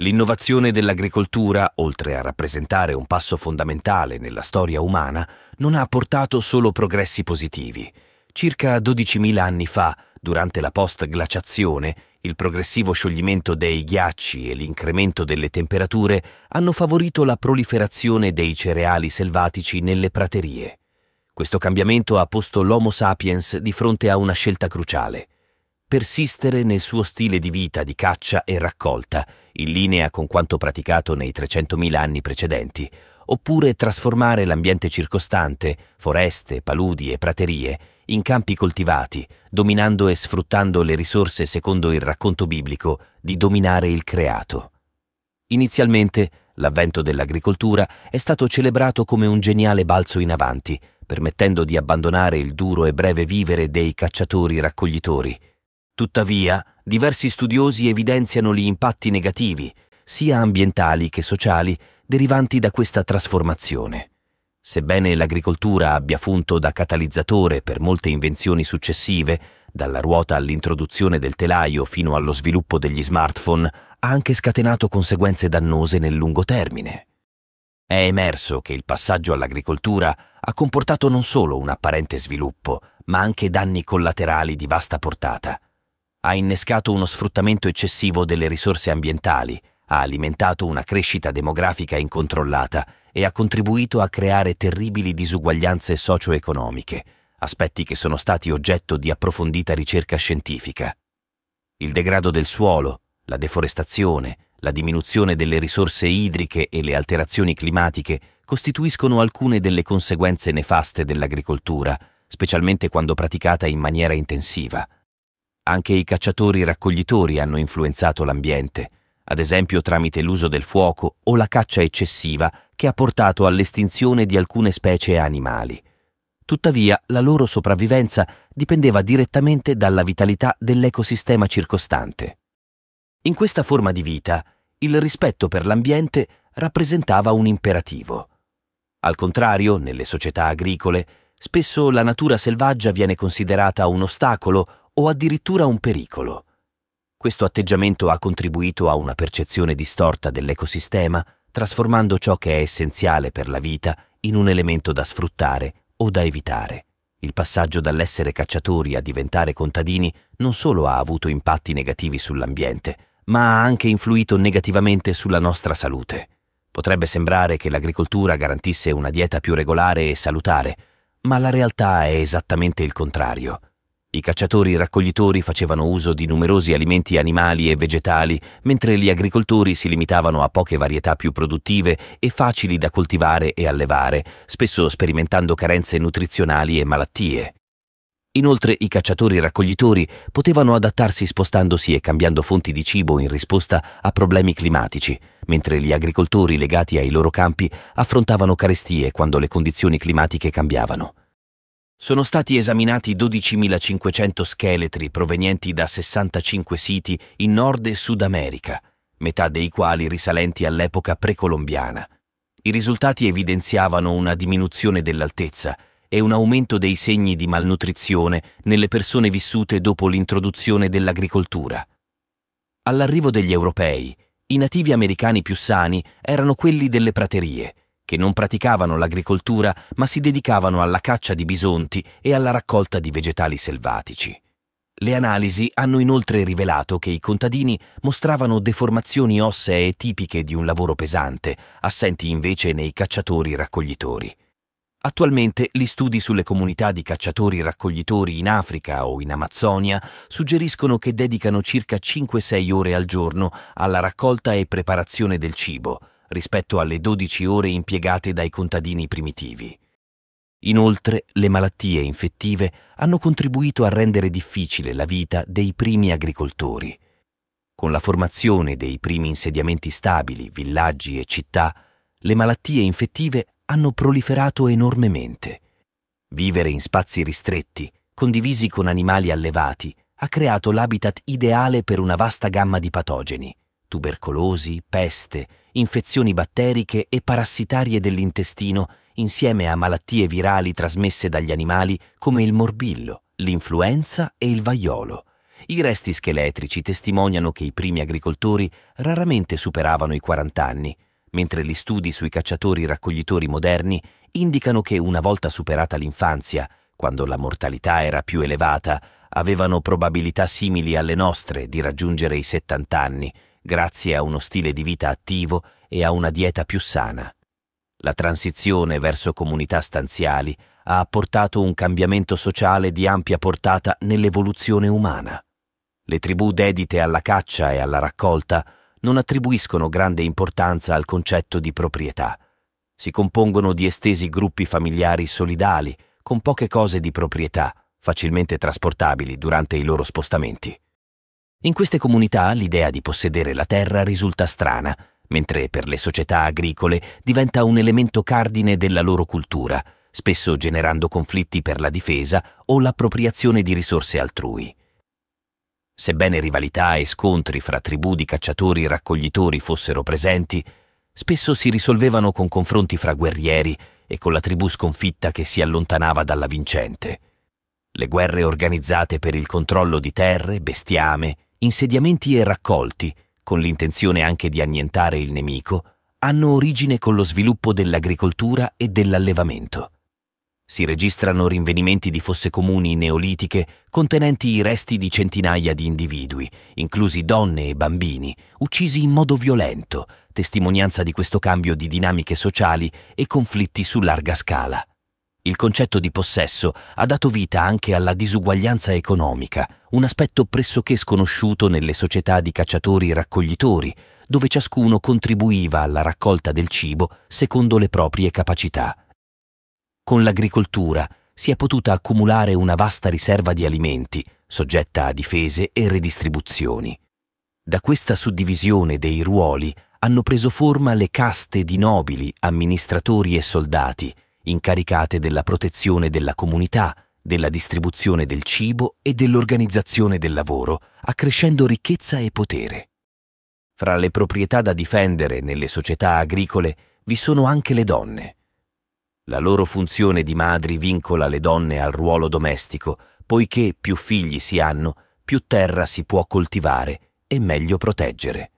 L'innovazione dell'agricoltura, oltre a rappresentare un passo fondamentale nella storia umana, non ha portato solo progressi positivi. Circa 12.000 anni fa, durante la post-glaciazione, il progressivo scioglimento dei ghiacci e l'incremento delle temperature hanno favorito la proliferazione dei cereali selvatici nelle praterie. Questo cambiamento ha posto l'Homo sapiens di fronte a una scelta cruciale persistere nel suo stile di vita di caccia e raccolta, in linea con quanto praticato nei 300.000 anni precedenti, oppure trasformare l'ambiente circostante, foreste, paludi e praterie, in campi coltivati, dominando e sfruttando le risorse secondo il racconto biblico di dominare il creato. Inizialmente, l'avvento dell'agricoltura è stato celebrato come un geniale balzo in avanti, permettendo di abbandonare il duro e breve vivere dei cacciatori-raccoglitori, Tuttavia, diversi studiosi evidenziano gli impatti negativi, sia ambientali che sociali, derivanti da questa trasformazione. Sebbene l'agricoltura abbia funto da catalizzatore per molte invenzioni successive, dalla ruota all'introduzione del telaio fino allo sviluppo degli smartphone, ha anche scatenato conseguenze dannose nel lungo termine. È emerso che il passaggio all'agricoltura ha comportato non solo un apparente sviluppo, ma anche danni collaterali di vasta portata ha innescato uno sfruttamento eccessivo delle risorse ambientali, ha alimentato una crescita demografica incontrollata e ha contribuito a creare terribili disuguaglianze socio-economiche, aspetti che sono stati oggetto di approfondita ricerca scientifica. Il degrado del suolo, la deforestazione, la diminuzione delle risorse idriche e le alterazioni climatiche costituiscono alcune delle conseguenze nefaste dell'agricoltura, specialmente quando praticata in maniera intensiva. Anche i cacciatori-raccoglitori hanno influenzato l'ambiente, ad esempio tramite l'uso del fuoco o la caccia eccessiva che ha portato all'estinzione di alcune specie animali. Tuttavia, la loro sopravvivenza dipendeva direttamente dalla vitalità dell'ecosistema circostante. In questa forma di vita, il rispetto per l'ambiente rappresentava un imperativo. Al contrario, nelle società agricole, spesso la natura selvaggia viene considerata un ostacolo o addirittura un pericolo. Questo atteggiamento ha contribuito a una percezione distorta dell'ecosistema, trasformando ciò che è essenziale per la vita in un elemento da sfruttare o da evitare. Il passaggio dall'essere cacciatori a diventare contadini non solo ha avuto impatti negativi sull'ambiente, ma ha anche influito negativamente sulla nostra salute. Potrebbe sembrare che l'agricoltura garantisse una dieta più regolare e salutare, ma la realtà è esattamente il contrario. I cacciatori-raccoglitori facevano uso di numerosi alimenti animali e vegetali, mentre gli agricoltori si limitavano a poche varietà più produttive e facili da coltivare e allevare, spesso sperimentando carenze nutrizionali e malattie. Inoltre i cacciatori-raccoglitori potevano adattarsi spostandosi e cambiando fonti di cibo in risposta a problemi climatici, mentre gli agricoltori legati ai loro campi affrontavano carestie quando le condizioni climatiche cambiavano. Sono stati esaminati 12.500 scheletri provenienti da 65 siti in Nord e Sud America, metà dei quali risalenti all'epoca precolombiana. I risultati evidenziavano una diminuzione dell'altezza e un aumento dei segni di malnutrizione nelle persone vissute dopo l'introduzione dell'agricoltura. All'arrivo degli europei, i nativi americani più sani erano quelli delle praterie, che non praticavano l'agricoltura ma si dedicavano alla caccia di bisonti e alla raccolta di vegetali selvatici. Le analisi hanno inoltre rivelato che i contadini mostravano deformazioni ossee tipiche di un lavoro pesante, assenti invece nei cacciatori-raccoglitori. Attualmente gli studi sulle comunità di cacciatori-raccoglitori in Africa o in Amazzonia suggeriscono che dedicano circa 5-6 ore al giorno alla raccolta e preparazione del cibo, rispetto alle 12 ore impiegate dai contadini primitivi. Inoltre, le malattie infettive hanno contribuito a rendere difficile la vita dei primi agricoltori. con la formazione dei primi insediamenti stabili, villaggi e città, le malattie infettive hanno proliferato enormemente. Vivere in spazi ristretti, condivisi con animali allevati, ha creato l'habitat ideale per una vasta gamma di patogeni, tubercolosi, peste, infezioni batteriche e parassitarie dell'intestino, insieme a malattie virali trasmesse dagli animali come il morbillo, l'influenza e il vaiolo. I resti scheletrici testimoniano che i primi agricoltori raramente superavano i 40 anni, mentre gli studi sui cacciatori-raccoglitori moderni indicano che una volta superata l'infanzia, quando la mortalità era più elevata, avevano probabilità simili alle nostre di raggiungere i 70 anni, grazie a uno stile di vita attivo e a una dieta più sana. La transizione verso comunità stanziali ha apportato un cambiamento sociale di ampia portata nell'evoluzione umana. Le tribù dedite alla caccia e alla raccolta non attribuiscono grande importanza al concetto di proprietà. Si compongono di estesi gruppi familiari solidali, con poche cose di proprietà, facilmente trasportabili durante i loro spostamenti. In queste comunità l'idea di possedere la terra risulta strana, mentre per le società agricole diventa un elemento cardine della loro cultura, spesso generando conflitti per la difesa o l'appropriazione di risorse altrui. Sebbene rivalità e scontri fra tribù di cacciatori e raccoglitori fossero presenti, spesso si risolvevano con confronti fra guerrieri e con la tribù sconfitta che si allontanava dalla vincente. Le guerre organizzate per il controllo di terre, bestiame, insediamenti e raccolti, con l'intenzione anche di annientare il nemico, hanno origine con lo sviluppo dell'agricoltura e dell'allevamento. Si registrano rinvenimenti di fosse comuni neolitiche contenenti i resti di centinaia di individui, inclusi donne e bambini, uccisi in modo violento, testimonianza di questo cambio di dinamiche sociali e conflitti su larga scala. Il concetto di possesso ha dato vita anche alla disuguaglianza economica, un aspetto pressoché sconosciuto nelle società di cacciatori e raccoglitori, dove ciascuno contribuiva alla raccolta del cibo secondo le proprie capacità con l'agricoltura si è potuta accumulare una vasta riserva di alimenti, soggetta a difese e redistribuzioni. Da questa suddivisione dei ruoli hanno preso forma le caste di nobili, amministratori e soldati, incaricate della protezione della comunità, della distribuzione del cibo e dell'organizzazione del lavoro, accrescendo ricchezza e potere. Fra le proprietà da difendere nelle società agricole vi sono anche le donne. La loro funzione di madri vincola le donne al ruolo domestico, poiché più figli si hanno, più terra si può coltivare e meglio proteggere.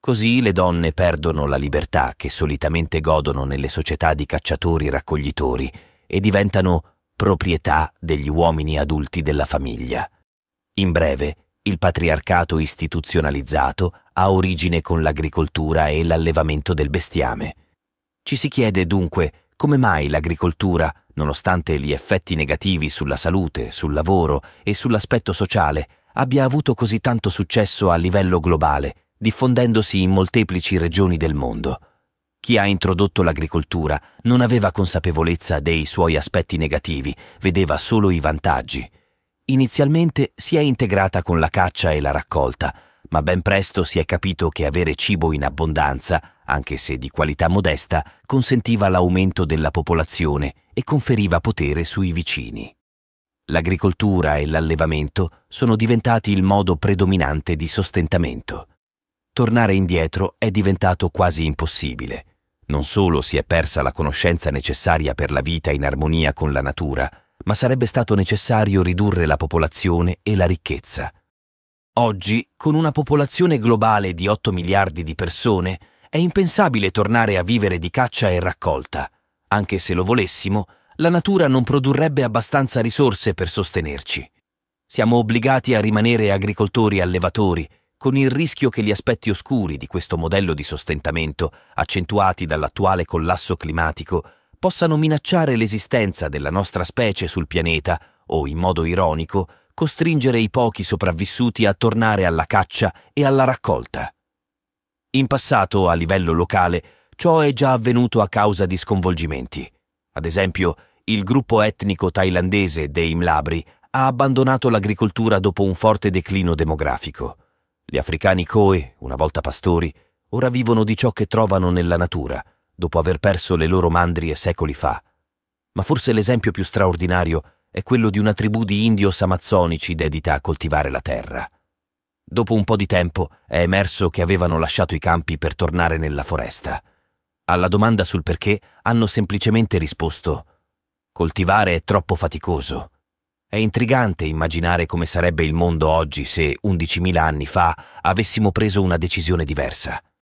Così le donne perdono la libertà che solitamente godono nelle società di cacciatori-raccoglitori e diventano proprietà degli uomini adulti della famiglia. In breve, il patriarcato istituzionalizzato ha origine con l'agricoltura e l'allevamento del bestiame. Ci si chiede dunque come mai l'agricoltura, nonostante gli effetti negativi sulla salute, sul lavoro e sull'aspetto sociale, abbia avuto così tanto successo a livello globale, diffondendosi in molteplici regioni del mondo. Chi ha introdotto l'agricoltura non aveva consapevolezza dei suoi aspetti negativi, vedeva solo i vantaggi. Inizialmente si è integrata con la caccia e la raccolta, ma ben presto si è capito che avere cibo in abbondanza, anche se di qualità modesta, consentiva l'aumento della popolazione e conferiva potere sui vicini. L'agricoltura e l'allevamento sono diventati il modo predominante di sostentamento. Tornare indietro è diventato quasi impossibile. Non solo si è persa la conoscenza necessaria per la vita in armonia con la natura, ma sarebbe stato necessario ridurre la popolazione e la ricchezza. Oggi, con una popolazione globale di 8 miliardi di persone, è impensabile tornare a vivere di caccia e raccolta. Anche se lo volessimo, la natura non produrrebbe abbastanza risorse per sostenerci. Siamo obbligati a rimanere agricoltori allevatori, con il rischio che gli aspetti oscuri di questo modello di sostentamento, accentuati dall'attuale collasso climatico, possano minacciare l'esistenza della nostra specie sul pianeta o, in modo ironico, costringere i pochi sopravvissuti a tornare alla caccia e alla raccolta. In passato, a livello locale, ciò è già avvenuto a causa di sconvolgimenti. Ad esempio, il gruppo etnico thailandese dei Mlabri ha abbandonato l'agricoltura dopo un forte declino demografico. Gli africani Coe, una volta pastori, ora vivono di ciò che trovano nella natura, dopo aver perso le loro mandrie secoli fa. Ma forse l'esempio più straordinario è quello di una tribù di indios amazzonici dedita a coltivare la terra. Dopo un po' di tempo è emerso che avevano lasciato i campi per tornare nella foresta. Alla domanda sul perché hanno semplicemente risposto Coltivare è troppo faticoso. È intrigante immaginare come sarebbe il mondo oggi se 11.000 anni fa avessimo preso una decisione diversa.